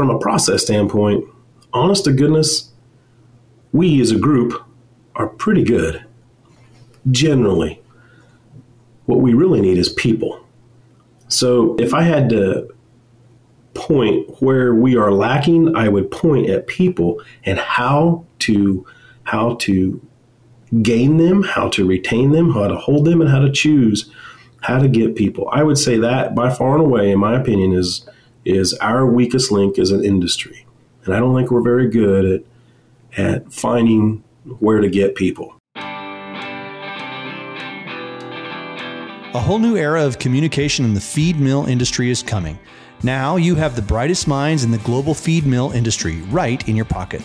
from a process standpoint, honest to goodness, we as a group are pretty good. Generally, what we really need is people. So if I had to point where we are lacking, I would point at people and how to how to gain them, how to retain them, how to hold them, and how to choose how to get people. I would say that by far and away, in my opinion, is is our weakest link as an industry. And I don't think we're very good at at finding where to get people. A whole new era of communication in the feed mill industry is coming. Now you have the brightest minds in the global feed mill industry right in your pocket.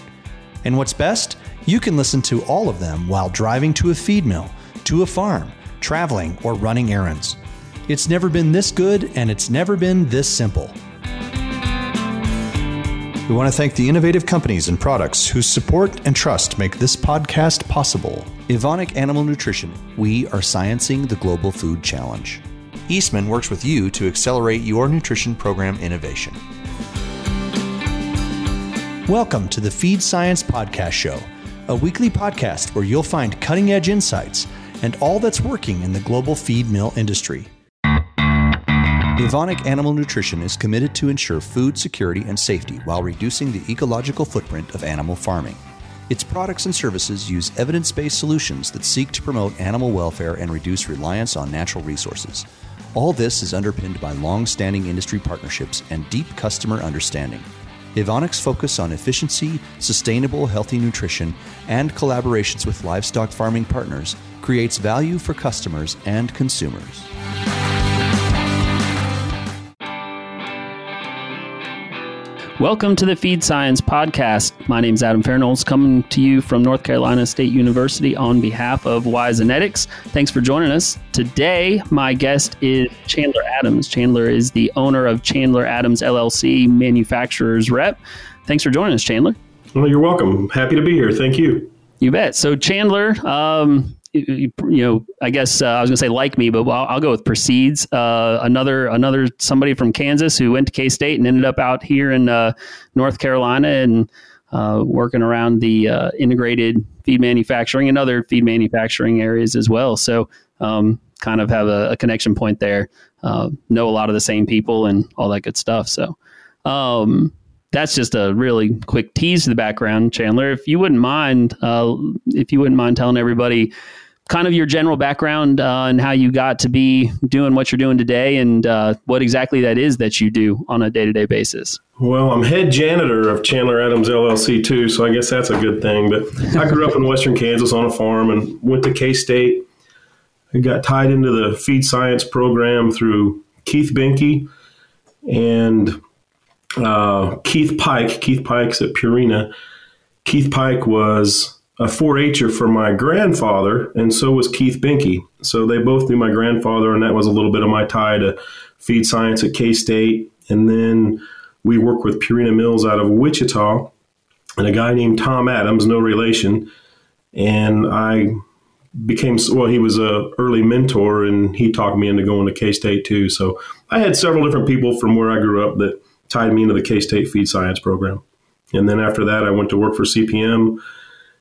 And what's best? You can listen to all of them while driving to a feed mill, to a farm, traveling, or running errands. It's never been this good, and it's never been this simple. We want to thank the innovative companies and products whose support and trust make this podcast possible. Evonik Animal Nutrition, we are sciencing the global food challenge. Eastman works with you to accelerate your nutrition program innovation. Welcome to the Feed Science Podcast Show, a weekly podcast where you'll find cutting edge insights and all that's working in the global feed mill industry. Evonik Animal Nutrition is committed to ensure food security and safety while reducing the ecological footprint of animal farming. Its products and services use evidence based solutions that seek to promote animal welfare and reduce reliance on natural resources. All this is underpinned by long standing industry partnerships and deep customer understanding. Evonik's focus on efficiency, sustainable, healthy nutrition, and collaborations with livestock farming partners creates value for customers and consumers. Welcome to the Feed Science Podcast. My name is Adam Fahrenholz, coming to you from North Carolina State University on behalf of Wyzonetics. Thanks for joining us. Today, my guest is Chandler Adams. Chandler is the owner of Chandler Adams LLC, manufacturer's rep. Thanks for joining us, Chandler. Well, you're welcome. Happy to be here. Thank you. You bet. So, Chandler, um, you, know, I guess uh, I was going to say like me, but I'll, I'll go with proceeds. Uh, another another somebody from Kansas who went to K State and ended up out here in uh, North Carolina and uh, working around the uh, integrated feed manufacturing and other feed manufacturing areas as well. So, um, kind of have a, a connection point there. Uh, know a lot of the same people and all that good stuff. So. Um, that's just a really quick tease to the background, Chandler. If you wouldn't mind, if you wouldn't mind telling everybody kind of your general background uh, and how you got to be doing what you're doing today and uh, what exactly that is that you do on a day to day basis. Well, I'm head janitor of Chandler Adams LLC too, so I guess that's a good thing. But I grew up in western Kansas on a farm and went to K State. I got tied into the feed science program through Keith Behnke and uh, Keith Pike. Keith Pike's at Purina. Keith Pike was a 4-H'er for my grandfather, and so was Keith Behnke. So they both knew my grandfather, and that was a little bit of my tie to feed science at K State. And then we work with Purina Mills out of Wichita, and a guy named Tom Adams, no relation, and I became well. He was a early mentor, and he talked me into going to K State too. So I had several different people from where I grew up that tied me into the K State feed science program. And then after that, I went to work for CPM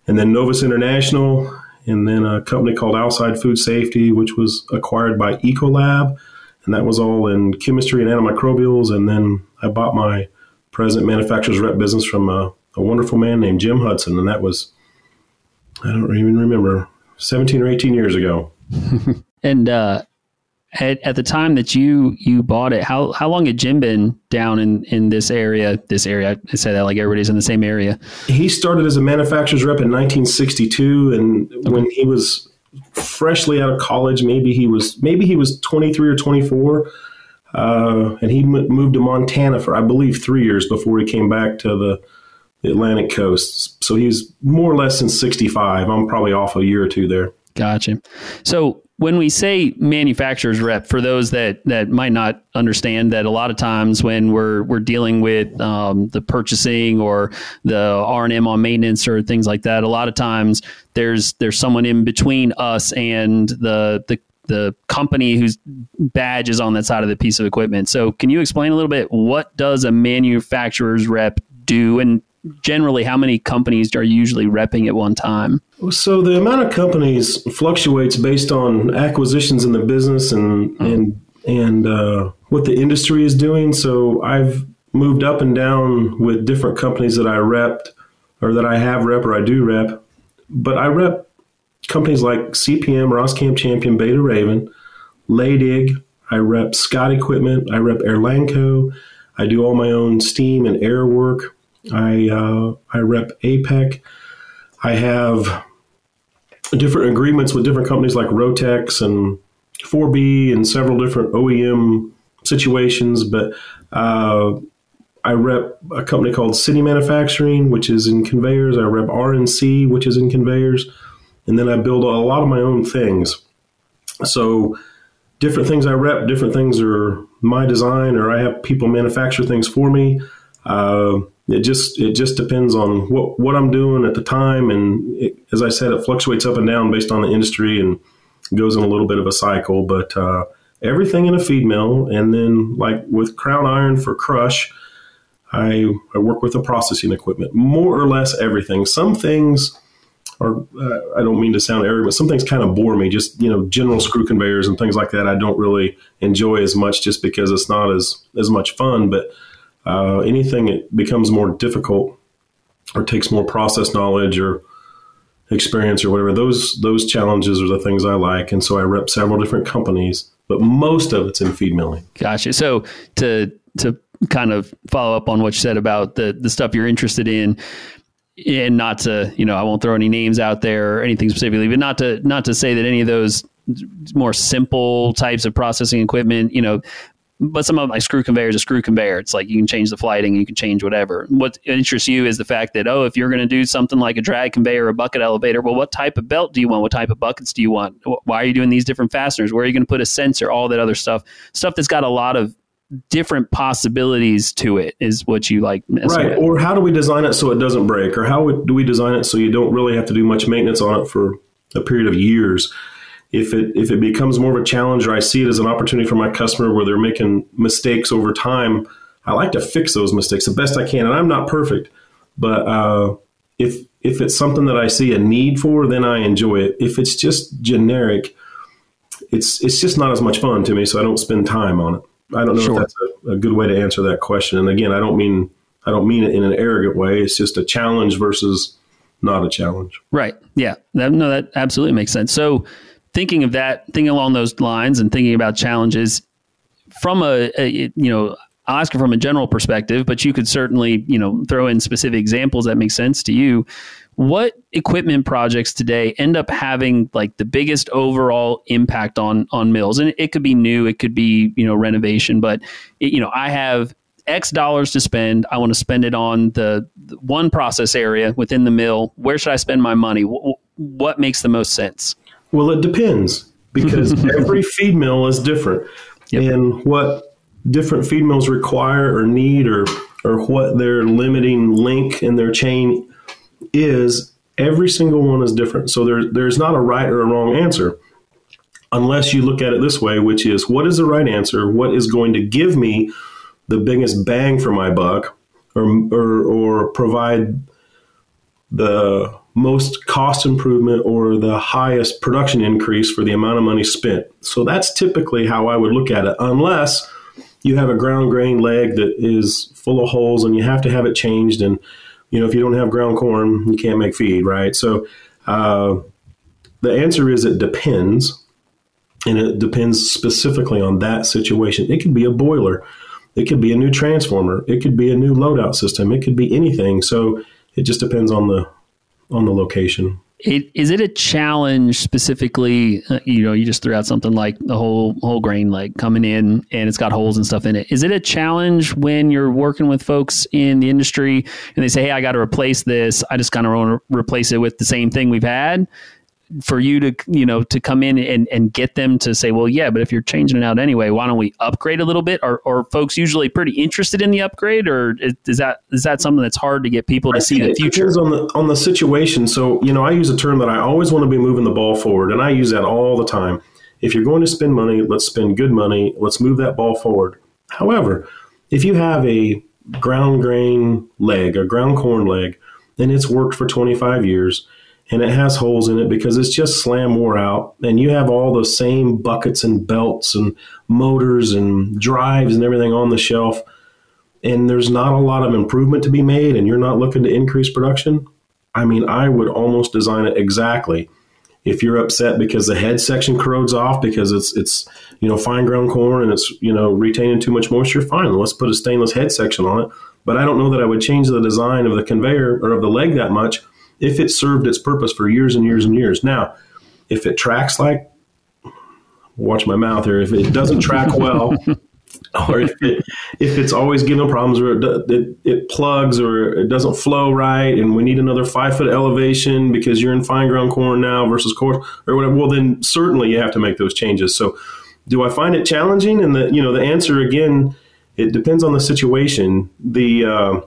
and then Novus International, and then a company called Outside Food Safety, which was acquired by Ecolab, and that was all in chemistry and antimicrobials. And then I bought my present manufacturer's rep business from a, a wonderful man named Jim Hudson, and that was I don't even remember 17 or 18 years ago. and uh, at, at the time that you you bought it, how how long had Jim been down in in this area? This area, I say that like everybody's in the same area. He started as a manufacturer's rep in 1962, and okay. when he was freshly out of college, maybe he was maybe he was 23 or 24. Uh, and he m- moved to Montana for, I believe, three years before he came back to the, the Atlantic coast. So he's more or less in 65. I'm probably off a year or two there. Gotcha. So when we say manufacturer's rep, for those that that might not understand, that a lot of times when we're we're dealing with um, the purchasing or the R and M on maintenance or things like that, a lot of times there's there's someone in between us and the the the company whose badge is on that side of the piece of equipment. So, can you explain a little bit what does a manufacturer's rep do, and generally how many companies are you usually repping at one time? So the amount of companies fluctuates based on acquisitions in the business and mm-hmm. and and uh, what the industry is doing. So I've moved up and down with different companies that I repped or that I have rep or I do rep. But I rep companies like CPM, Roskamp Champion, Beta Raven, Laidig. I rep Scott Equipment. I rep Erlanco. I do all my own steam and air work. I uh, I rep APEC. I have different agreements with different companies like Rotex and 4B and several different OEM situations. But uh, I rep a company called City Manufacturing, which is in conveyors. I rep RNC, which is in conveyors, and then I build a lot of my own things. So different things I rep, different things are my design, or I have people manufacture things for me. Uh, it just it just depends on what what I'm doing at the time, and it, as I said, it fluctuates up and down based on the industry and goes in a little bit of a cycle. But uh, everything in a feed mill, and then like with Crown Iron for crush, I I work with the processing equipment, more or less everything. Some things. Or uh, I don't mean to sound arrogant, but some things kind of bore me. Just you know, general screw conveyors and things like that. I don't really enjoy as much, just because it's not as as much fun. But uh, anything that becomes more difficult or takes more process knowledge or experience or whatever, those those challenges are the things I like. And so I rep several different companies, but most of it's in feed milling. Gotcha. So to to kind of follow up on what you said about the the stuff you're interested in and not to you know i won't throw any names out there or anything specifically but not to not to say that any of those more simple types of processing equipment you know but some of my screw conveyor is a screw conveyor. It's like you can change the flighting, you can change whatever. What interests you is the fact that oh, if you're going to do something like a drag conveyor or a bucket elevator, well, what type of belt do you want? What type of buckets do you want? Why are you doing these different fasteners? Where are you going to put a sensor? All that other stuff, stuff that's got a lot of different possibilities to it is what you like right with. or how do we design it so it doesn't break or how do we design it so you don't really have to do much maintenance on it for a period of years if it if it becomes more of a challenge or I see it as an opportunity for my customer where they're making mistakes over time, I like to fix those mistakes the best I can. And I'm not perfect, but uh, if if it's something that I see a need for, then I enjoy it. If it's just generic, it's it's just not as much fun to me, so I don't spend time on it. I don't know sure. if that's a, a good way to answer that question. And again, I don't mean I don't mean it in an arrogant way. It's just a challenge versus not a challenge. Right. Yeah. That, no, that absolutely makes sense. So thinking of that, thinking along those lines, and thinking about challenges from a, a you know ask from a general perspective, but you could certainly, you know, throw in specific examples that make sense to you. What equipment projects today end up having like the biggest overall impact on on mills? And it could be new, it could be you know renovation, but it, you know I have X dollars to spend. I want to spend it on the, the one process area within the mill. Where should I spend my money? W- what makes the most sense? Well, it depends because every feed mill is different. Yep. And what different feed mills require or need or or what their limiting link in their chain is, every single one is different. So there, there's not a right or a wrong answer unless you look at it this way, which is what is the right answer? What is going to give me the biggest bang for my buck or, or, or provide the most cost improvement or the highest production increase for the amount of money spent. So that's typically how I would look at it, unless you have a ground grain leg that is full of holes and you have to have it changed. And, you know, if you don't have ground corn, you can't make feed, right? So uh, the answer is it depends. And it depends specifically on that situation. It could be a boiler. It could be a new transformer. It could be a new loadout system. It could be anything. So it just depends on the on the location. It, is it a challenge specifically? Uh, you know, you just threw out something like the whole whole grain like coming in and it's got holes and stuff in it. Is it a challenge when you're working with folks in the industry and they say, "Hey, I got to replace this. I just kind of want to replace it with the same thing we've had." For you to you know to come in and, and get them to say well yeah but if you're changing it out anyway why don't we upgrade a little bit or are folks usually pretty interested in the upgrade or is that is that something that's hard to get people to see the future on the on the situation so you know i use a term that i always want to be moving the ball forward and i use that all the time if you're going to spend money, let's spend good money. Let's move that ball forward. However, if you have a ground grain leg, a ground corn leg, and it's worked for 25 years and it has holes in it because it's just slam wore out. And you have all the same buckets and belts and motors and drives and everything on the shelf. And there's not a lot of improvement to be made and you're not looking to increase production. I mean i would almost design it exactly. If you're upset because the head section corrodes off because it's it's you know fine ground corn and it's you know retaining too much moisture fine. Let's put a stainless head section on it. But i don't know that i would change the design of the conveyor or of the leg that much if it served its purpose for years and years and years. Now if it tracks like watch my mouth here if it doesn't track well or if, it, if it's always giving problems or it, it, it, plugs or it doesn't flow right and we need another five foot elevation because you're in fine ground corn now versus coarse or whatever well then certainly you have to make those changes. So do i find it challenging? And the you know the answer again it depends on the situation. The uh,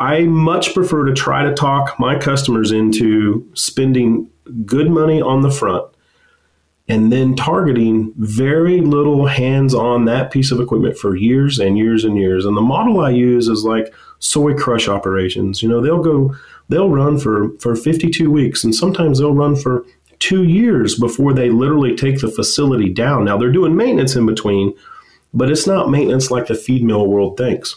i much prefer to try to talk my customers into spending good money on the front and then targeting very little hands on that piece of equipment for years and years and years. And the model I use is like soy crush operations. You know, they'll go, they'll run for, for 52 weeks, and sometimes they'll run for two years before they literally take the facility down. Now, they're doing maintenance in between, but it's not maintenance like the feed mill world thinks.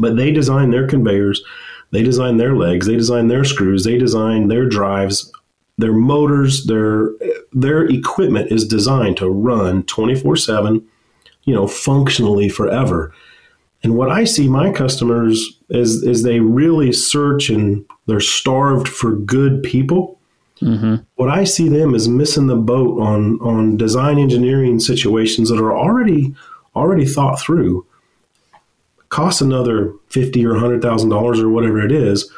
But they design their conveyors, they design their legs, they design their screws, they design their drives their motors, their their equipment is designed to run 24/7, you know, functionally forever. And what I see my customers is is they really search and they're starved for good people. Mm-hmm. What I see them is missing the boat on on design engineering situations that are already already thought through. Cost another fifty or hundred thousand dollars or whatever it is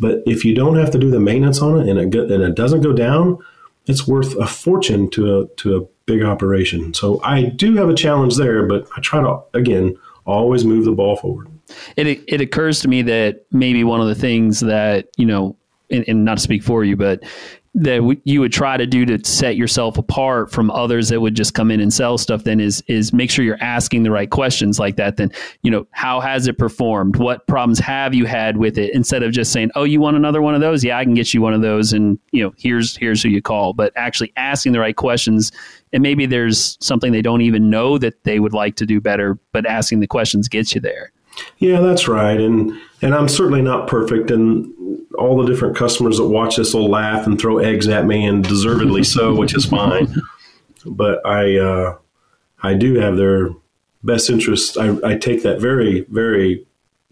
but if you don't have to do the maintenance on it and it, go, and it doesn't go down, it's worth a fortune to a, to a big operation. So I do have a challenge there, but I try to, again, always move the ball forward. It, it occurs to me that maybe one of the things that, you know, and, and not to speak for you, but that w- you would try to do to set yourself apart from others that would just come in and sell stuff then is is make sure you're asking the right questions like that. Then you know how has it performed? What problems have you had with it? Instead of just saying oh you want another one of those? Yeah I can get you one of those. And you know here's here's who you call. But actually asking the right questions and maybe there's something they don't even know that they would like to do better but asking the questions gets you there yeah, that's right. And and I'm certainly not perfect and all the different customers that watch this will laugh and throw eggs at me and deservedly so, which is fine. But I uh, I do have their best interest. I, I take that very, very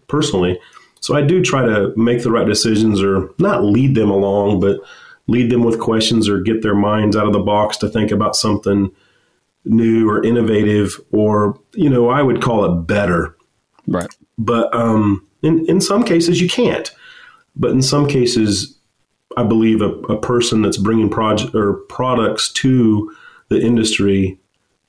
personally. So I do try to make the right decisions or not lead them along, but lead them with questions or get their minds out of the box to think about something new or innovative or, you know, I would call it better Right. But um, in, in some cases, you can't. But in some cases, I believe a, a person that's bringing project or products to the industry,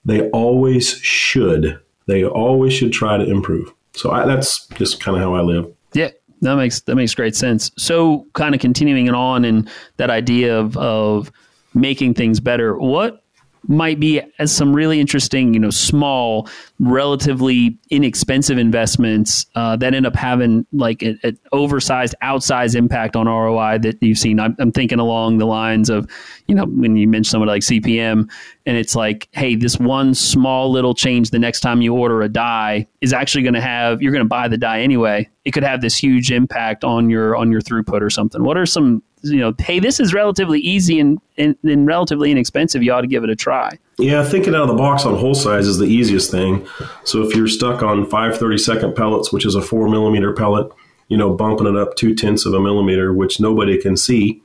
they always should. They always should try to improve. So I, that's just kind of how I live. Yeah, that makes that makes great sense. So, kind of continuing on and that idea of of making things better. What might be as some really interesting, you know, small, relatively inexpensive investments uh, that end up having like an oversized, outsized impact on ROI that you've seen. I'm, I'm, thinking along the lines of, you know, when you mention somebody like CPM, and it's like, hey, this one small little change the next time you order a die is actually going to have you're going to buy the die anyway. It could have this huge impact on your on your throughput or something. What are some you know, hey, this is relatively easy and, and, and, relatively inexpensive. You ought to give it a try. Yeah, thinking out of the box on hole size is the easiest thing. So if you're stuck on five thirty second pellets, which is a four millimeter pellet, you know, bumping it up two tenths of a millimeter, which nobody can see,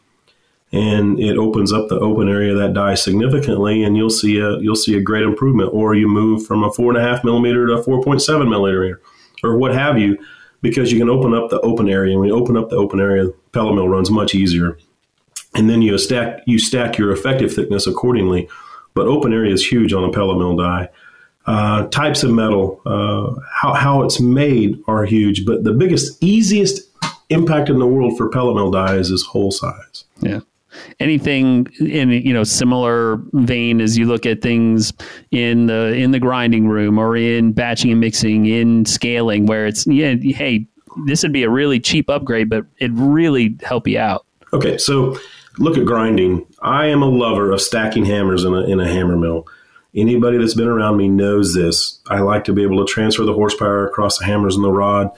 and it opens up the open area of that die significantly, and you'll see a you'll see a great improvement. Or you move from a four and a half millimeter to a four point seven millimeter, or what have you because you can open up the open area. And when you open up the open area, pellet mill runs much easier. And then you stack you stack your effective thickness accordingly. But open area is huge on a pellet mill die. Uh, types of metal, uh, how, how it's made are huge. But the biggest, easiest impact in the world for pellet mill dies is hole size. Yeah. Anything in you know similar vein as you look at things in the in the grinding room or in batching and mixing in scaling where it's yeah hey this would be a really cheap upgrade but it really help you out. Okay so look at grinding. I am a lover of stacking hammers in a, in a hammer mill. Anybody that's been around me knows this. I like to be able to transfer the horsepower across the hammers and the rod.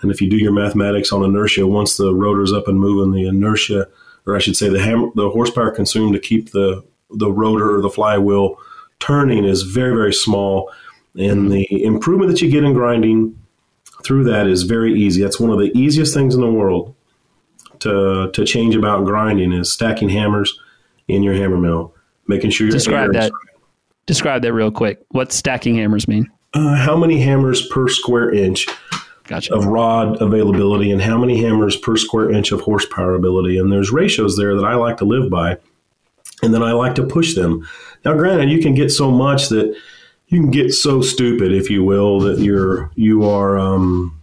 And if you do your mathematics on inertia once the rotor's up and moving the inertia or I should say, the ham- the horsepower consumed to keep the the rotor or the flywheel turning is very very small, and the improvement that you get in grinding through that is very easy. That's one of the easiest things in the world to to change about grinding is stacking hammers in your hammer mill, making sure your describe that. Describe that real quick. What stacking hammers mean? Uh, how many hammers per square inch gotcha. of rod availability and how many hammers per square inch of horsepower ability. And there's ratios there that I like to live by, and then I like to push them. Now, granted, you can get so much that you can get so stupid, if you will, that you're you are um,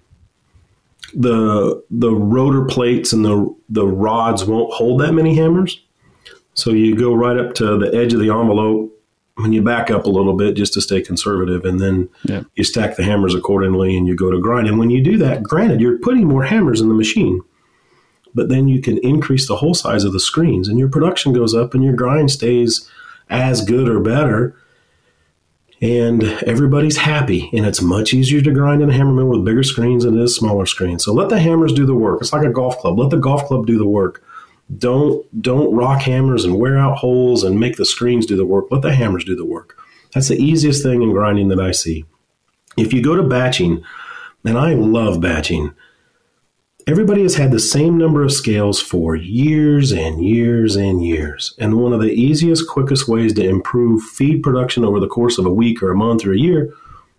the the rotor plates and the the rods won't hold that many hammers. So you go right up to the edge of the envelope when you back up a little bit just to stay conservative and then yeah. you stack the hammers accordingly and you go to grind. And when you do that, granted, you're putting more hammers in the machine, but then you can increase the hole size of the screens and your production goes up and your grind stays as good or better. And everybody's happy, and it's much easier to grind in a hammer mill with bigger screens than it is smaller screens. So let the hammers do the work. It's like a golf club. Let the golf club do the work don't don't rock hammers and wear out holes and make the screens do the work. Let the hammers do the work. That's the easiest thing in grinding that I see. If you go to batching, and I love batching, everybody has had the same number of scales for years and years and years. And one of the easiest, quickest ways to improve feed production over the course of a week or a month or a year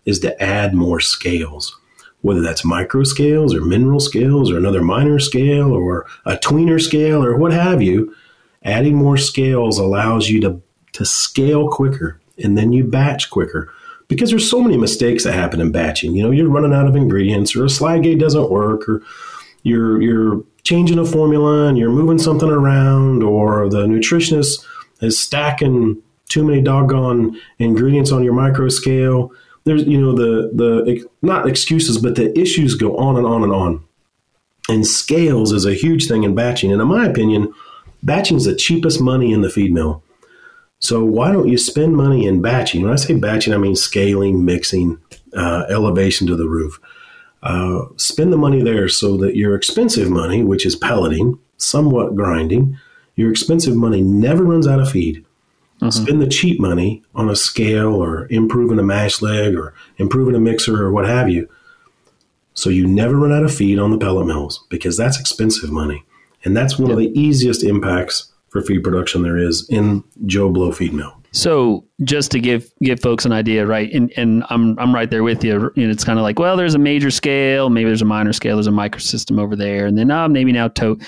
is to add more scales whether that's micro scales or mineral scales or another minor scale or a tweener scale or what have you, adding more scales allows you to, to scale quicker and then you batch quicker because there's so many mistakes that happen in batching. You know, you're running out of ingredients or a slide gate doesn't work or you're you're changing a formula and you're moving something around or the nutritionist is stacking too many doggone ingredients on your micro scale there's you know the the not excuses but the issues go on and on and on. And scales is a huge thing in batching. And in my opinion batching is the cheapest money in the feed mill. So why don't you spend money in batching? When i say batching i mean scaling mixing uh, elevation to the roof. Uh, spend the money there so that your expensive money which is pelleting somewhat grinding your expensive money never runs out of feed Mm-hmm. Spend the cheap money on a scale or improving a mash leg or improving a mixer or what have you. So you never run out of feed on the pellet mills because that's expensive money. And that's one yep. of the easiest impacts for feed production there is in Joe Blow feed mill. So just to give give folks an idea, right? And and I'm I'm right there with you. And it's kind of like, well, there's a major scale, maybe there's a minor scale, there's a microsystem over there, and then uh, maybe now tote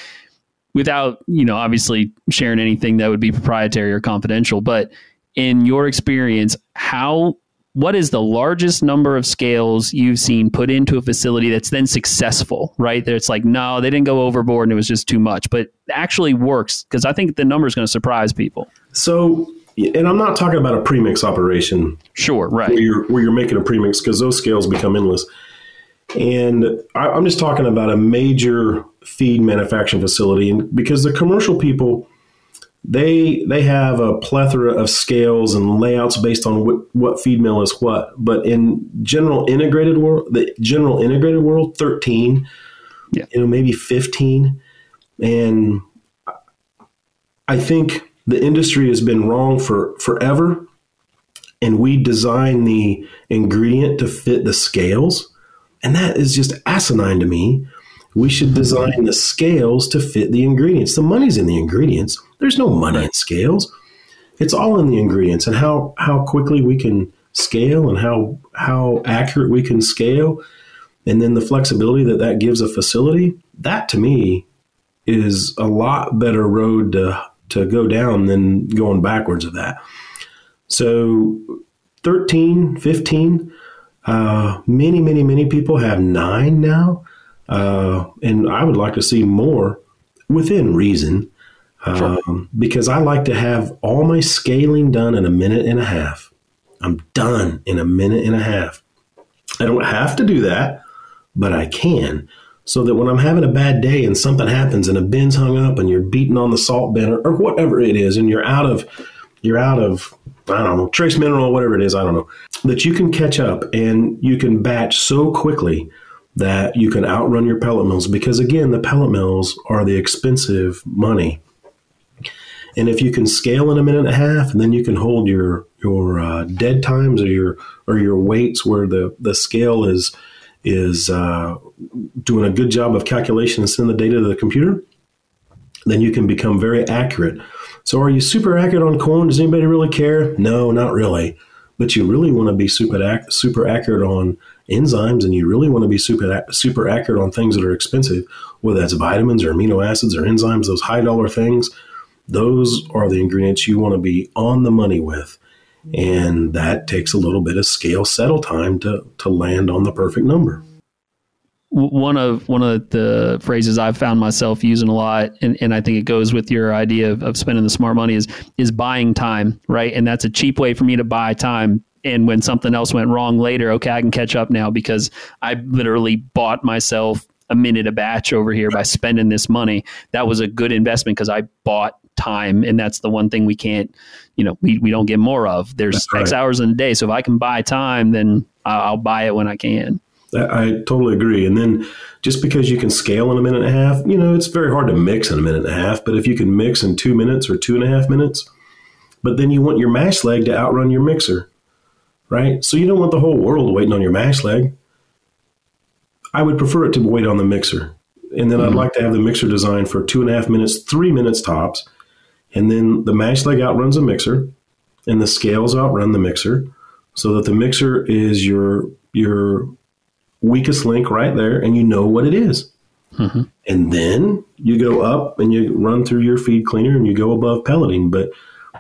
without you know obviously sharing anything that would be proprietary or confidential but in your experience how what is the largest number of scales you've seen put into a facility that's then successful right? There it's like no they didn't go overboard and it was just too much but actually works because i think the number is going to surprise people. So and i'm not talking about a premix operation. Sure right. Where you're, where you're making a premix because those scales become endless. And I, i'm just talking about a major feed manufacturing facility, and because the commercial people they they have a plethora of scales and layouts based on what, what feed mill is what. But in general integrated world, the general integrated world, thirteen, yeah. you know, maybe fifteen, and I think the industry has been wrong for forever, and we design the ingredient to fit the scales, and that is just asinine to me we should design the scales to fit the ingredients. The money's in the ingredients. There's no money in scales. It's all in the ingredients and how how quickly we can scale and how how accurate we can scale and then the flexibility that that gives a facility that to me is a lot better road to to go down than going backwards of that so 13 15 uh, many many many people have nine now uh, and I would like to see more within reason. Sure. Um, because I like to have all my scaling done in a minute and a half. I'm done in a minute and a half. I don't have to do that, but I can. So that when I'm having a bad day and something happens and a bin's hung up and you're beating on the salt bin or, or whatever it is, and you're out of you're out of I don't know, trace mineral, whatever it is, I don't know, that you can catch up and you can batch so quickly that you can outrun your pellet mills because again, the pellet mills are the expensive money. And if you can scale in a minute and a half, and then you can hold your your uh, dead times or your or your weights where the the scale is is uh, doing a good job of calculation and send the data to the computer, then you can become very accurate. So, are you super accurate on corn? Does anybody really care? No, not really. But you really want to be super super accurate on enzymes, and you really want to be super super accurate on things that are expensive, whether that's vitamins or amino acids or enzymes, those high dollar things. Those are the ingredients you want to be on the money with. And that takes a little bit of scale settle time to, to land on the perfect number one of one of the phrases I've found myself using a lot, and, and I think it goes with your idea of, of spending the smart money is is buying time, right? And that's a cheap way for me to buy time. And when something else went wrong later, okay, I can catch up now because I literally bought myself a minute a batch over here by spending this money. That was a good investment because I bought time, and that's the one thing we can't, you know, we, we don't get more of. There's right. X hours in a day, so if I can buy time, then I'll buy it when I can. I totally agree. And then just because you can scale in a minute and a half, you know, it's very hard to mix in a minute and a half. But if you can mix in two minutes or two and a half minutes, but then you want your mash leg to outrun your mixer, right? So you don't want the whole world waiting on your mash leg. I would prefer it to wait on the mixer. And then mm-hmm. I'd like to have the mixer designed for two and a half minutes, three minutes tops. And then the mash leg outruns the mixer and the scales outrun the mixer so that the mixer is your your weakest link right there, and you know what it is. Mm-hmm. And then you go up and you run through your feed cleaner and you go above pelleting. But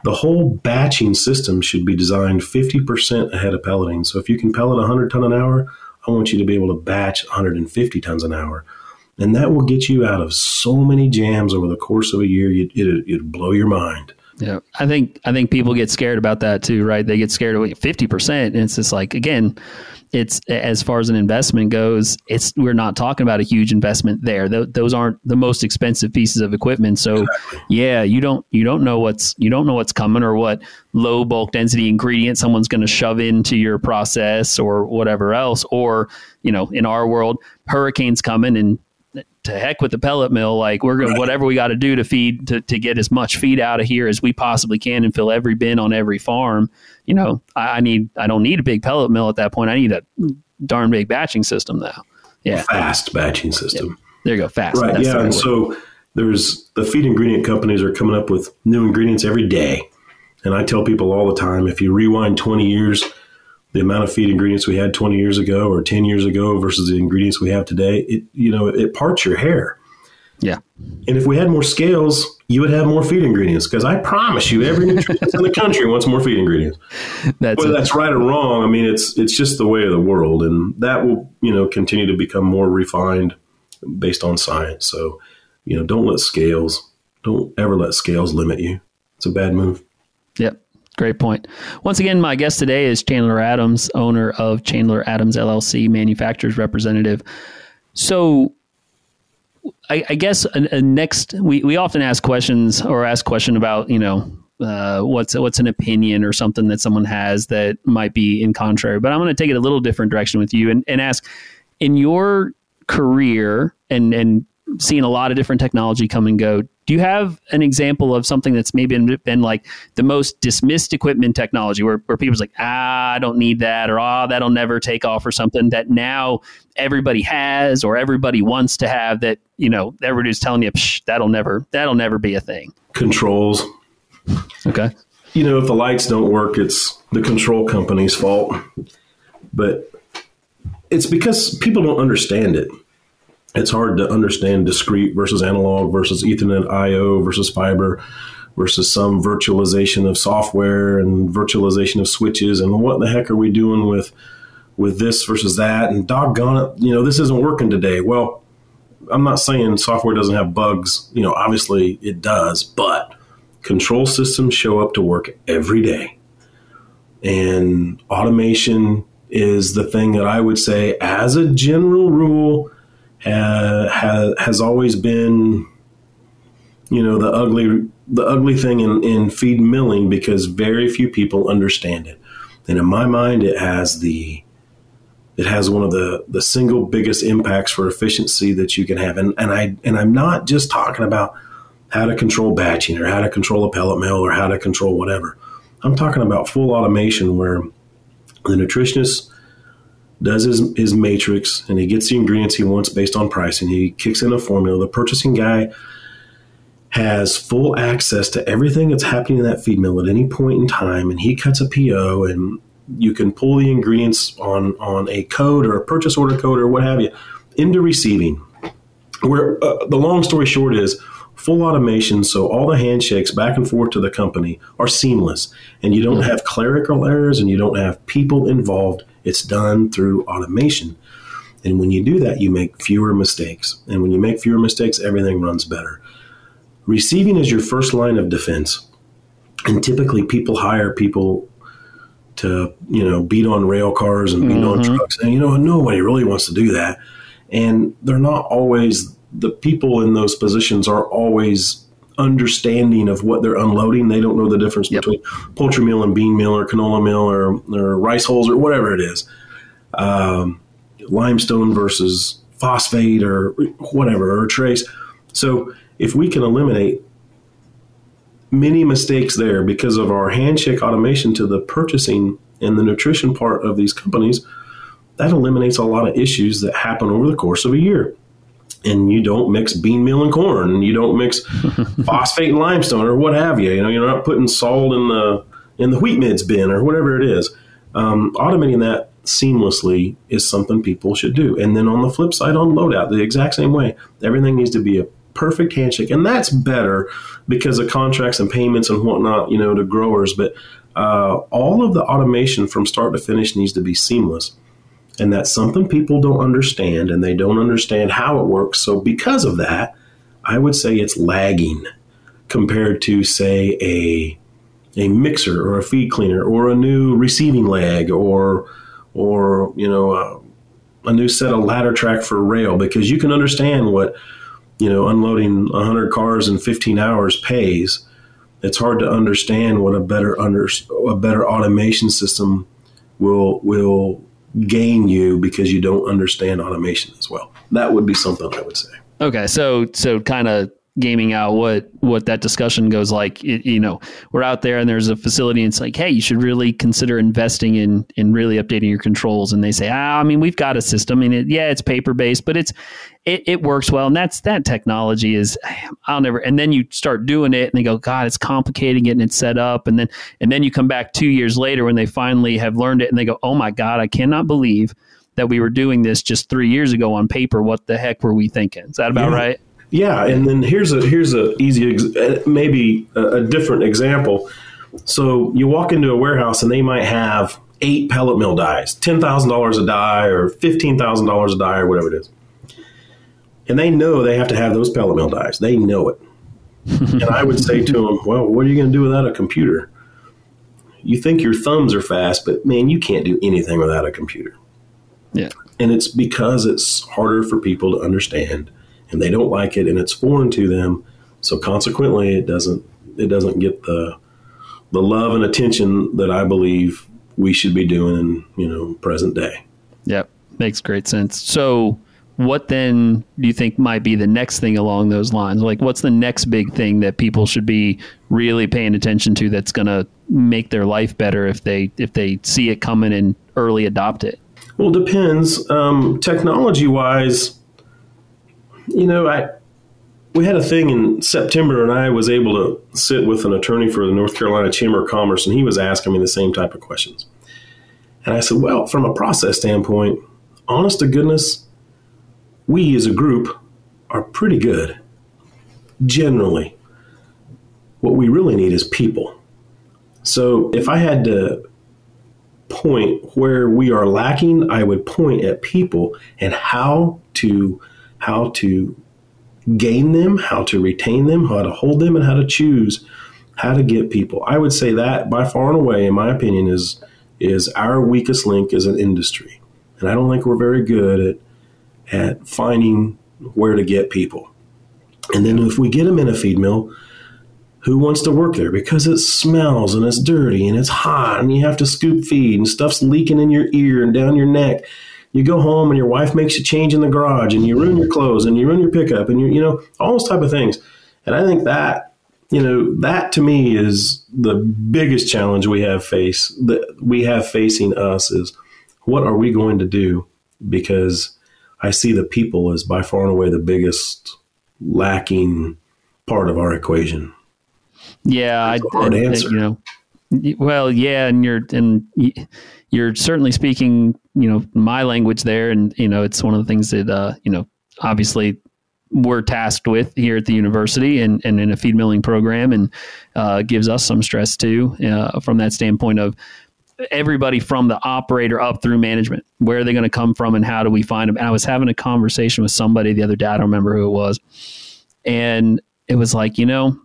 the whole batching system should be designed 50% ahead of pelleting. So if you can pellet 100 ton an hour, I want you to be able to batch 150 tons an hour. And that will get you out of so many jams over the course of a year. It, it, it'd blow your mind. Yeah, I think I think people get scared about that too, right? They get scared of fifty percent, and it's just like again, it's as far as an investment goes, it's we're not talking about a huge investment there. Th- those aren't the most expensive pieces of equipment. So, exactly. yeah, you don't you don't know what's you don't know what's coming or what low bulk density ingredient someone's going to shove into your process or whatever else. Or you know, in our world, hurricanes coming and to heck with the pellet mill. Like we're going right. whatever we got to do to feed to, to get as much feed out of here as we possibly can and fill every bin on every farm. You know, I, I need I don't need a big pellet mill at that point. I need a darn big batching system now. Yeah, fast batching system. Yeah. There you go, fast. Right. That's yeah, and so there's the feed ingredient companies are coming up with new ingredients every day. And I tell people all the time, if you rewind 20 years, the amount of feed ingredients we had 20 years ago or 10 years ago versus the ingredients we have today, it you know it parts your hair. Yeah. And if we had more scales, you would have more feed ingredients because I promise you, every nutrient in the country wants more feed ingredients. That's Whether that's right or wrong, I mean, it's it's just the way of the world, and that will you know continue to become more refined based on science. So, you know, don't let scales, don't ever let scales limit you. It's a bad move. Yep. Great point. Once again, my guest today is Chandler Adams, owner of Chandler Adams LLC, manufacturers representative. So, I, I guess a, a next we, we often ask questions or ask question about you know uh, what's what's an opinion or something that someone has that might be in contrary. But I'm going to take it a little different direction with you and, and ask in your career and and seeing a lot of different technology come and go. Do you have an example of something that's maybe been, been like the most dismissed equipment technology where, where people's like, ah, I don't need that, or ah, that'll never take off, or something that now everybody has or everybody wants to have that, you know, everybody's telling you, that'll never, that'll never be a thing? Controls. Okay. You know, if the lights don't work, it's the control company's fault. But it's because people don't understand it it's hard to understand discrete versus analog versus Ethernet IO versus fiber versus some virtualization of software and virtualization of switches and what the heck are we doing with with this versus that and doggone it, you know, this isn't working today. Well, I'm not saying software doesn't have bugs. You know, obviously it does, but control systems show up to work every day. And automation is the thing that I would say, as a general rule, uh, ha, has always been, you know, the ugly the ugly thing in, in feed milling because very few people understand it. And in my mind, it has the it has one of the the single biggest impacts for efficiency that you can have. And and I and I'm not just talking about how to control batching or how to control a pellet mill or how to control whatever. I'm talking about full automation where the nutritionist does his, his matrix and he gets the ingredients he wants based on pricing. He kicks in a formula. The purchasing guy has full access to everything that's happening in that feed mill at any point in time, and he cuts a PO, and you can pull the ingredients on on a code or a purchase order code or what have you into receiving. Where uh, the long story short is full automation, so all the handshakes back and forth to the company are seamless, and you don't mm-hmm. have clerical errors and you don't have people involved. It's done through automation. And when you do that, you make fewer mistakes. And when you make fewer mistakes, everything runs better. Receiving is your first line of defense. And typically people hire people to, you know, beat on rail cars and beat mm-hmm. on trucks. And, you know, nobody really wants to do that. And they're not always, the people in those positions are always understanding of what they're unloading. They don't know the difference yep. between poultry meal and bean meal or canola meal or, or rice hulls or whatever it is. Um, limestone versus phosphate or whatever, or trace. So if we can eliminate many mistakes there because of our handshake automation to the purchasing and the nutrition part of these companies, that eliminates a lot of issues that happen over the course of a year. And you don't mix bean meal and corn, and you don't mix phosphate and limestone or what have you. You know, you're not putting salt in the in the wheat mids bin or whatever it is. Um, automating that seamlessly is something people should do. And then on the flip side, on loadout, the exact same way, everything needs to be a perfect handshake, and that's better because of contracts and payments and whatnot, you know, to growers. But uh, all of the automation from start to finish needs to be seamless, and that's something people don't understand, and they don't understand how it works. So because of that, I would say it's lagging compared to say a a mixer or a feed cleaner or a new receiving leg or or you know a, a new set of ladder track for rail because you can understand what you know, unloading 100 cars in 15 hours pays, it's hard to understand what a better under a better automation system will will gain you because you don't understand automation as well. That would be something I would say. Okay, so so kind of gaming out what what that discussion goes like. It, you know we're out there and there's a facility and it's like hey you should really consider investing in in really updating your controls. And they say ah, i mean we've got a system and it, yeah it's paper based but it's it, it works well. And that's that technology is i'll never and then you start doing it and they go god it's complicated getting it set up. And then and then you come back two years later when they finally have learned it and they go oh my god i cannot believe that we were doing this just three years ago on paper. What the heck were we thinking? Is that about yeah. right yeah, and then here's a here's a easy maybe a, a different example. So you walk into a warehouse and they might have eight pellet mill dies, ten thousand dollars a die or fifteen thousand dollars a die or whatever it is, and they know they have to have those pellet mill dies. They know it, and I would say to them, "Well, what are you going to do without a computer? You think your thumbs are fast, but man, you can't do anything without a computer." Yeah, and it's because it's harder for people to understand and they don't like it and it's foreign to them. So consequently, it doesn't it doesn't get the the love and attention that I believe we should be doing in you know present day. Yep, makes great sense. So, what then do you think might be the next thing along those lines? Like, what's the next big thing that people should be really paying attention to that's going to make their life better if they if they see it coming and early adopt it? Well, it depends. Um, technology wise, you know, I we had a thing in September, and I was able to sit with an attorney for the North Carolina Chamber of Commerce, and he was asking me the same type of questions. And I said, well, from a process standpoint, honest to goodness, we as a group are pretty good. Generally, what we really need is people. So if I had to point where we are lacking, I would point at people and how to how to gain them, how to retain them, how to hold them, and how to choose how to get people. I would say that by far and away, in my opinion, is is our weakest link as an industry, and I don't think we're very good at at finding where to get people. And then if we get them in a feed mill, who wants to work there because it smells and it's dirty and it's hot and you have to scoop feed and stuff's leaking in your ear and down your neck. You go home and your wife makes you change in the garage and you ruin your clothes and you ruin your pickup and you you know all those type of things. And I think that you know that to me is the biggest challenge we have face that we have facing us is what are we going to do because I see the people as by far and away the biggest lacking part of our equation. Yeah, I, hard I, answer. you know, well, yeah, and you're and you're certainly speaking, you know, my language there, and you know, it's one of the things that uh, you know, obviously we're tasked with here at the university and, and in a feed milling program and uh, gives us some stress too uh, from that standpoint of everybody from the operator up through management where are they going to come from and how do we find them? And i was having a conversation with somebody the other day i don't remember who it was. And it was like you know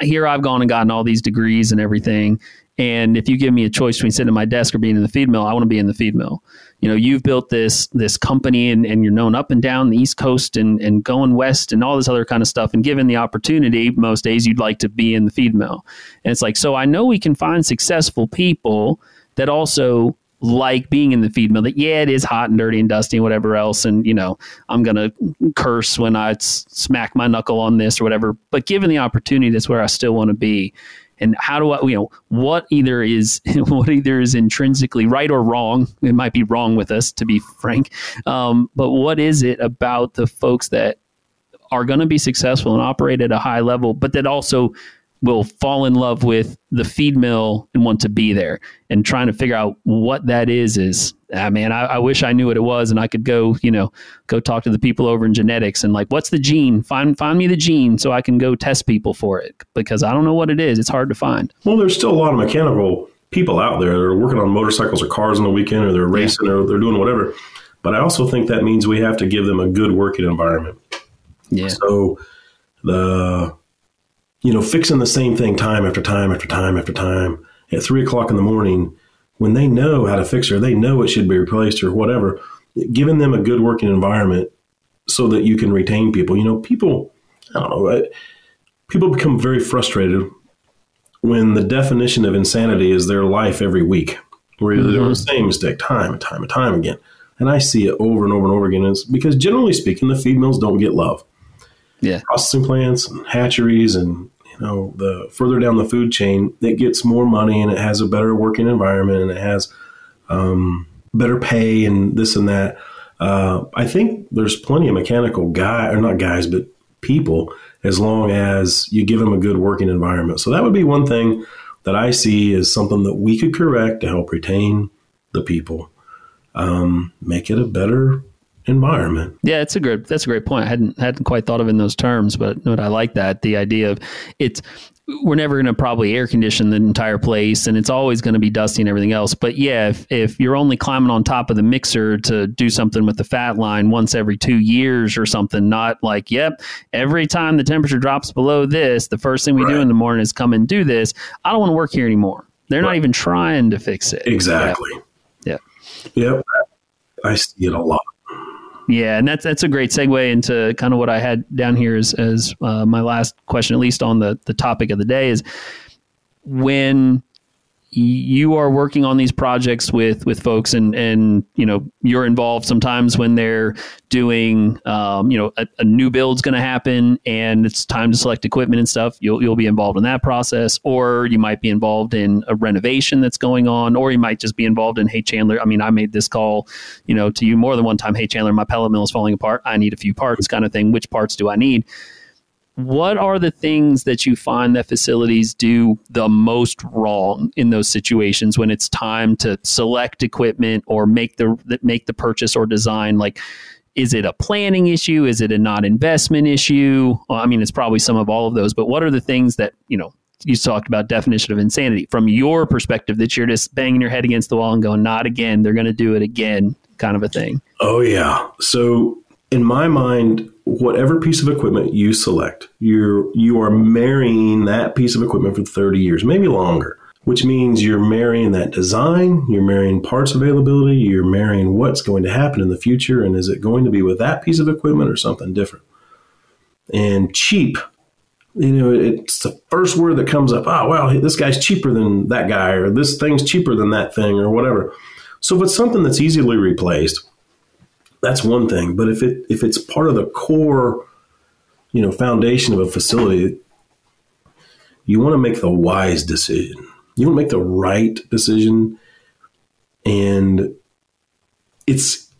here i've gone and gotten all these degrees and everything and if you give me a choice between sitting at my desk or being in the feed mill, I want to be in the feed mill. You know, you've built this this company and, and you're known up and down the East Coast and, and going west and all this other kind of stuff. And given the opportunity, most days you'd like to be in the feed mill. And it's like, so I know we can find successful people that also like being in the feed mill that yeah it is hot and dirty and dusty and whatever else and you know i'm gonna curse when i smack my knuckle on this or whatever but given the opportunity that's where i still want to be and how do I, you know, what either is what either is intrinsically right or wrong. It might be wrong with us, to be frank. Um, but what is it about the folks that are going to be successful and operate at a high level, but that also will fall in love with the feed mill and want to be there. And trying to figure out what that is is ah, man I, I, wish i knew what it was and i could go you know go talk to the people over in genetics and like what's the gene? Find find me the gene so i can go test people for it because i don't know what it is. It's hard to find. Well there's still a lot of mechanical people out there that are working on motorcycles or cars on the weekend or they're racing yeah. or they're doing whatever. But i also think that means we have to give them a good working environment. Yeah. So the you know, fixing the same thing time after time after time after time at three o'clock in the morning when they know how to fix it, they know it should be replaced or whatever, giving them a good working environment so that you can retain people. You know, people, I don't know, people become very frustrated when the definition of insanity is their life every week, where mm-hmm. they're doing the same mistake time and time and time again. And I see it over and over and over again. It's because generally speaking, the feed mills don't get love yeah. processing plants and hatcheries and you know the further down the food chain it gets more money and it has a better working environment and it has um, better pay and this and that. Uh, i think there's plenty of mechanical guy or not guys but people as long as you give them a good working environment. So that would be one thing that i see as something that we could correct to help retain the people. Um, make it a better environment. Yeah, it's a good that's a great point. I hadn't hadn't quite thought of in those terms, but but I like that the idea of it's we're never going to probably air condition the entire place and it's always going to be dusty and everything else. But yeah, if, if you're only climbing on top of the mixer to do something with the fat line once every two years or something, not like, yep, every time the temperature drops below this, the first thing we right. do in the morning is come and do this. I don't want to work here anymore. They're right. not even trying to fix it. Exactly. Yeah. Yep. I see it a lot. Yeah, and that's that's a great segue into kind of what I had down here as as uh, my last question, at least on the the topic of the day, is when you are working on these projects with with folks and and you know you're involved sometimes when they're doing um, you know a, a new build's going to happen and it's time to select equipment and stuff you'll you'll be involved in that process. Or you might be involved in a renovation that's going on or you might just be involved in hey Chandler I mean I made this call you know to you more than one time. Hey Chandler my pellet mill is falling apart. I need a few parts kind of thing. Which parts do I need what are the things that you find that facilities do the most wrong in those situations when it's time to select equipment or make the make the purchase or design? Like is it a planning issue? Is it a not investment issue? Well, i mean it's probably some of all of those but what are the things that you know you talked about definition of insanity. From your perspective that you're just banging your head against the wall and going not again. They're going to do it again kind of a thing. Oh yeah. So in my mind, whatever piece of equipment you select, you're you are marrying that piece of equipment for 30 years, maybe longer. Which means you're marrying that design, you're marrying parts availability, you're marrying what's going to happen in the future, and is it going to be with that piece of equipment or something different? And cheap, you know, it's the first word that comes up. Oh, well, this guy's cheaper than that guy, or this thing's cheaper than that thing, or whatever. So if it's something that's easily replaced, that's one thing. But if it if it's part of the core, you know, foundation of a facility, you want to make the wise decision. You want to make the right decision, and it's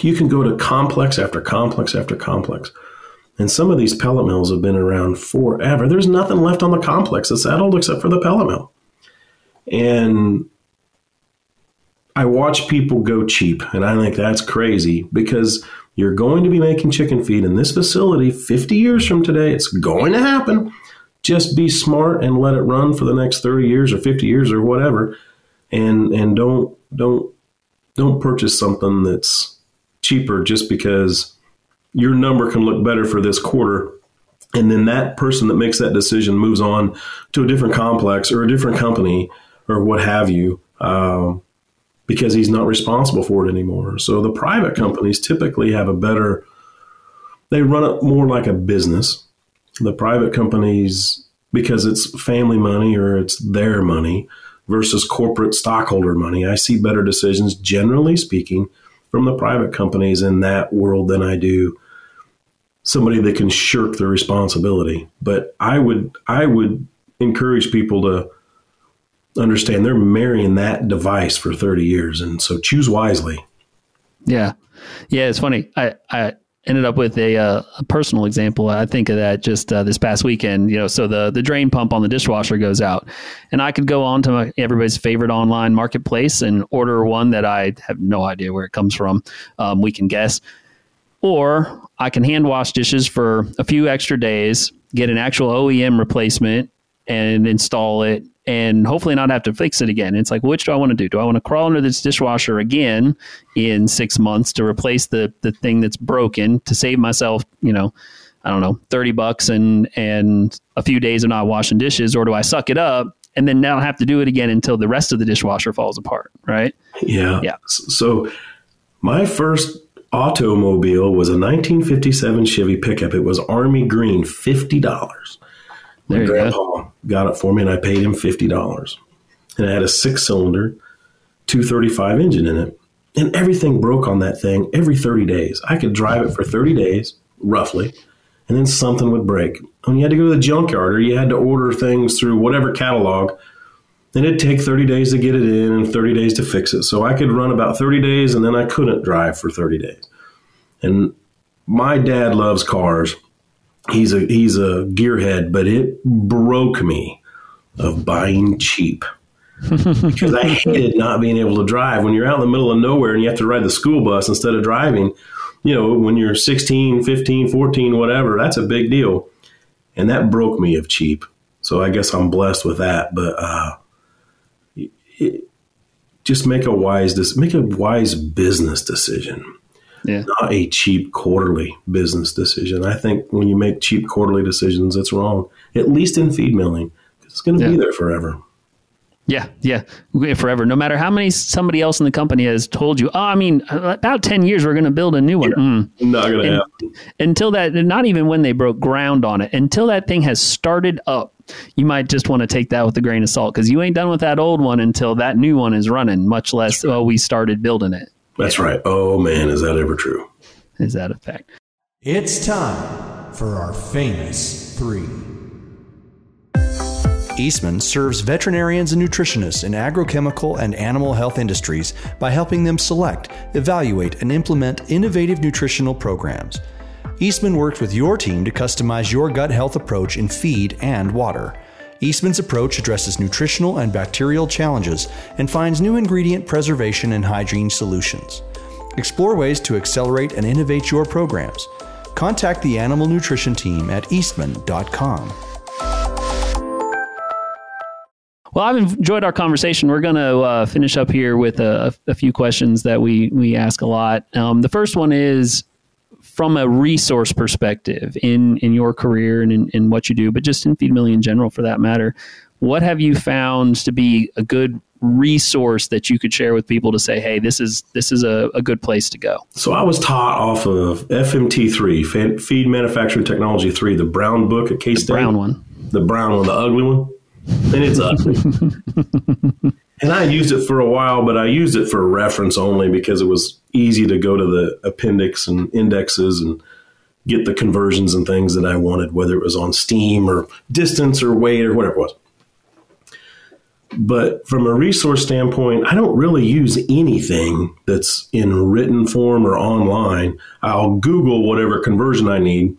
you can go to complex after complex after complex. And some of these pellet mills have been around forever. There's nothing left on the complex that's that old except for the pellet mill. And I watch people go cheap, and I think that's crazy because you're going to be making chicken feed in this facility 50 years from today. It's going to happen. Just be smart and let it run for the next 30 years or 50 years or whatever, and and don't don't don't purchase something that's cheaper just because your number can look better for this quarter and then that person that makes that decision moves on to a different complex or a different company or what have you um, because he's not responsible for it anymore. So the private companies typically have a better, they run it more like a business. The private companies, because it's family money or it's their money versus corporate stockholder money, I see better decisions, generally speaking, from the private companies in that world than I do somebody that can shirk the responsibility. But I would, I would encourage people to understand they're marrying that device for 30 years. And so choose wisely. Yeah. Yeah. It's funny. I, I, ended up with a, uh, a personal example. I think of that just uh, this past weekend. You know, so the the drain pump on the dishwasher goes out, and I could go on to my, everybody's favorite online marketplace and order one that I have no idea where it comes from. Um, we can guess, or I can hand wash dishes for a few extra days, get an actual OEM replacement, and install it and hopefully not have to fix it again. It's like, which do I want to do? Do I want to crawl under this dishwasher again in six months to replace the the thing that's broken to save myself, you know, I don't know, thirty bucks and and a few days of not washing dishes, or do I suck it up and then now have to do it again until the rest of the dishwasher falls apart? Right? Yeah. Yeah. So my first automobile was a 1957 Chevy pickup. It was army green, fifty dollars. My grandpa go. got it for me, and I paid him fifty dollars. And it had a six-cylinder, two thirty-five engine in it, and everything broke on that thing every thirty days. I could drive it for thirty days, roughly, and then something would break. And you had to go to the junkyard, or you had to order things through whatever catalog. And it'd take 30 days to get it in and 30 days to fix it. So I could run about 30 days and then I couldn't drive for 30 days. And my dad loves cars he's a he's a gearhead, but it broke me of buying cheap. because I hated not being able to drive. When you're out in the middle of nowhere and you have to ride the school bus instead of driving, you know, when you're 16, 15, 14, whatever, that's a big deal. And that broke me of cheap. So I guess I'm blessed with that. But uh, it, just make a wise make a wise business decision yeah. not a cheap quarterly business decision. I think when you make cheap quarterly decisions, it's wrong, at least in feed milling, because it's going to yeah. be there forever. Yeah, yeah, forever. No matter how many somebody else in the company has told you, oh, I mean, about ten years we're going to build a new one. Yeah, mm. Not going to happen until that. Not even when they broke ground on it. Until that thing has started up, you might just want to take that with a grain of salt because you ain't done with that old one until that new one is running. Much less, oh, we started building it. That's right. Oh man, is that ever true? Is that a fact? It's time for our famous three. Eastman serves veterinarians and nutritionists in agrochemical and animal health industries by helping them select, evaluate, and implement innovative nutritional programs. Eastman works with your team to customize your gut health approach in feed and water. Eastman's approach addresses nutritional and bacterial challenges and finds new ingredient preservation and hygiene solutions. Explore ways to accelerate and innovate your programs. Contact the animal nutrition team at eastman.com. Well, I've enjoyed our conversation. We're going to uh, finish up here with a, a, few questions that we we ask a lot. Um, the first one is from a resource perspective in in your career and in, in what you do, but just in Feed Milling in general for that matter, what have you found to be a good resource that you could share with people to say, hey, this is this is a, a good place to go? So I was taught off of FMT3, Feed Manufacturing Technology 3, the brown book at K State. Brown one. The brown one, the ugly one. And it's ugly. and I used it for a while, but I used it for reference only because it was easy to go to the appendix and indexes and get the conversions and things that I wanted, whether it was on steam or distance or weight or whatever it was. But from a resource standpoint, I don't really use anything that's in written form or online. I'll Google whatever conversion I need,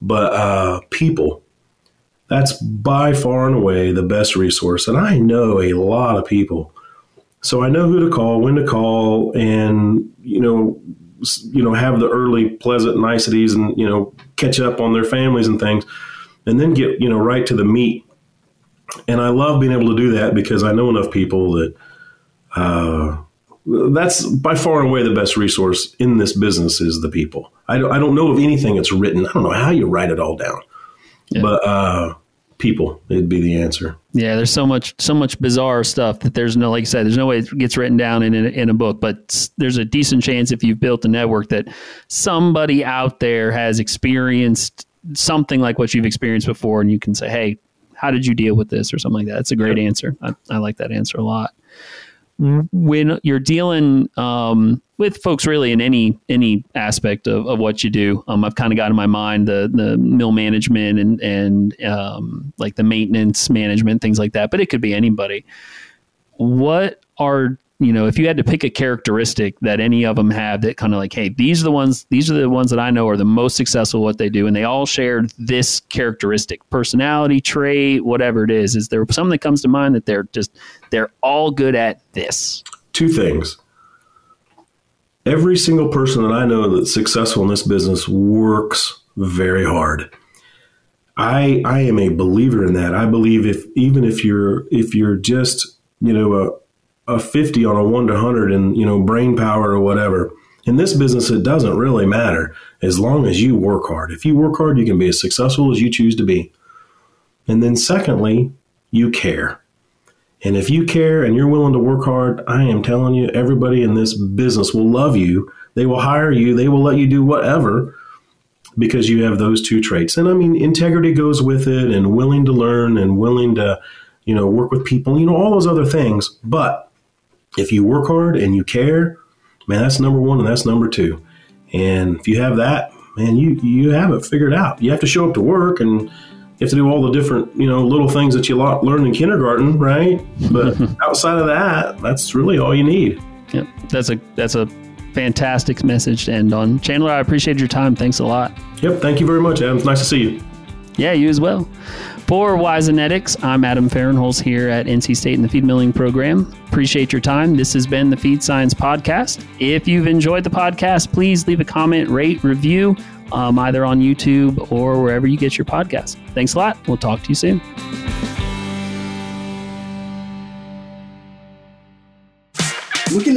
but uh, people, that's by far and away the best resource. And I know a lot of people. So I know who to call, when to call, and, you know, you know, have the early pleasant niceties and, you know, catch up on their families and things, and then get, you know, right to the meat and I love being able to do that because I know enough people that uh, that's by far and away the best resource in this business is the people. I don't, I don't know of anything that's written. I don't know how you write it all down, yeah. but uh, people it'd be the answer. Yeah, there's so much so much bizarre stuff that there's no like you said, there's no way it gets written down in a, in a book. But there's a decent chance if you've built a network that somebody out there has experienced something like what you've experienced before, and you can say, hey how did you deal with this or something like that? It's a great answer. I, I, like that answer a lot. When you're dealing um, with folks really in any any aspect of, of what you do, um, I've kind of got in my mind the the mill management and and um, like the maintenance management things like that. But it could be anybody. What are you know, if you had to pick a characteristic that any of them have that kind of like, hey, these are the ones, these are the ones that I know are the most successful what they do, and they all shared this characteristic, personality trait, whatever it is. Is there something that comes to mind that they're just they're all good at this? Two things. Every single person that I know that's successful in this business works very hard. I I am a believer in that. I believe if even if you're if you're just you know a a 50 on a 1 to 100 and you know brain power or whatever. In this business it doesn't really matter. As long as you work hard. If you work hard you can be as successful as you choose to be. And then secondly you care. And if you care and you're willing to work hard i am telling you everybody in this business will love you. They will hire you. They will let you do whatever because you have those two traits. And i mean integrity goes with it and willing to learn and willing to you know work with people you know all those other things. But if you work hard and you care, man, that's number one and that's number two. And if you have that, man, you you have it figured out. You have to show up to work and you have to do all the different you know little things that you learned in kindergarten, right? But outside of that, that's really all you need. Yep, that's a that's a fantastic message to end on. Chandler, I appreciate your time. Thanks a lot. Yep, thank you very much, Adam. It's nice to see you. Yeah, you as well. For Wisenetics, I'm Adam Fahrenholz here at NC State in the Feed Milling Program. Appreciate your time. This has been the Feed Science Podcast. If you've enjoyed the podcast, please leave a comment, rate, review, um, either on YouTube or wherever you get your podcast. Thanks a lot. We'll talk to you soon.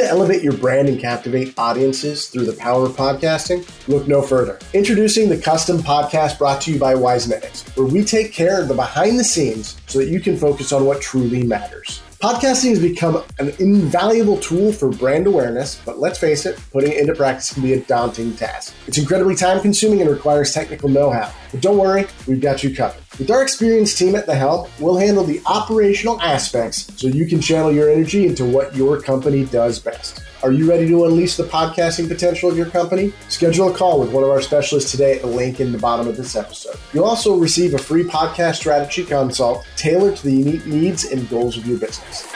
To elevate your brand and captivate audiences through the power of podcasting? Look no further. Introducing the custom podcast brought to you by Wisenetics, where we take care of the behind the scenes so that you can focus on what truly matters. Podcasting has become an invaluable tool for brand awareness, but let's face it, putting it into practice can be a daunting task. It's incredibly time consuming and requires technical know how. But don't worry, we've got you covered. With our experienced team at the helm, we'll handle the operational aspects so you can channel your energy into what your company does best. Are you ready to unleash the podcasting potential of your company? Schedule a call with one of our specialists today at the link in the bottom of this episode. You'll also receive a free podcast strategy consult tailored to the unique needs and goals of your business.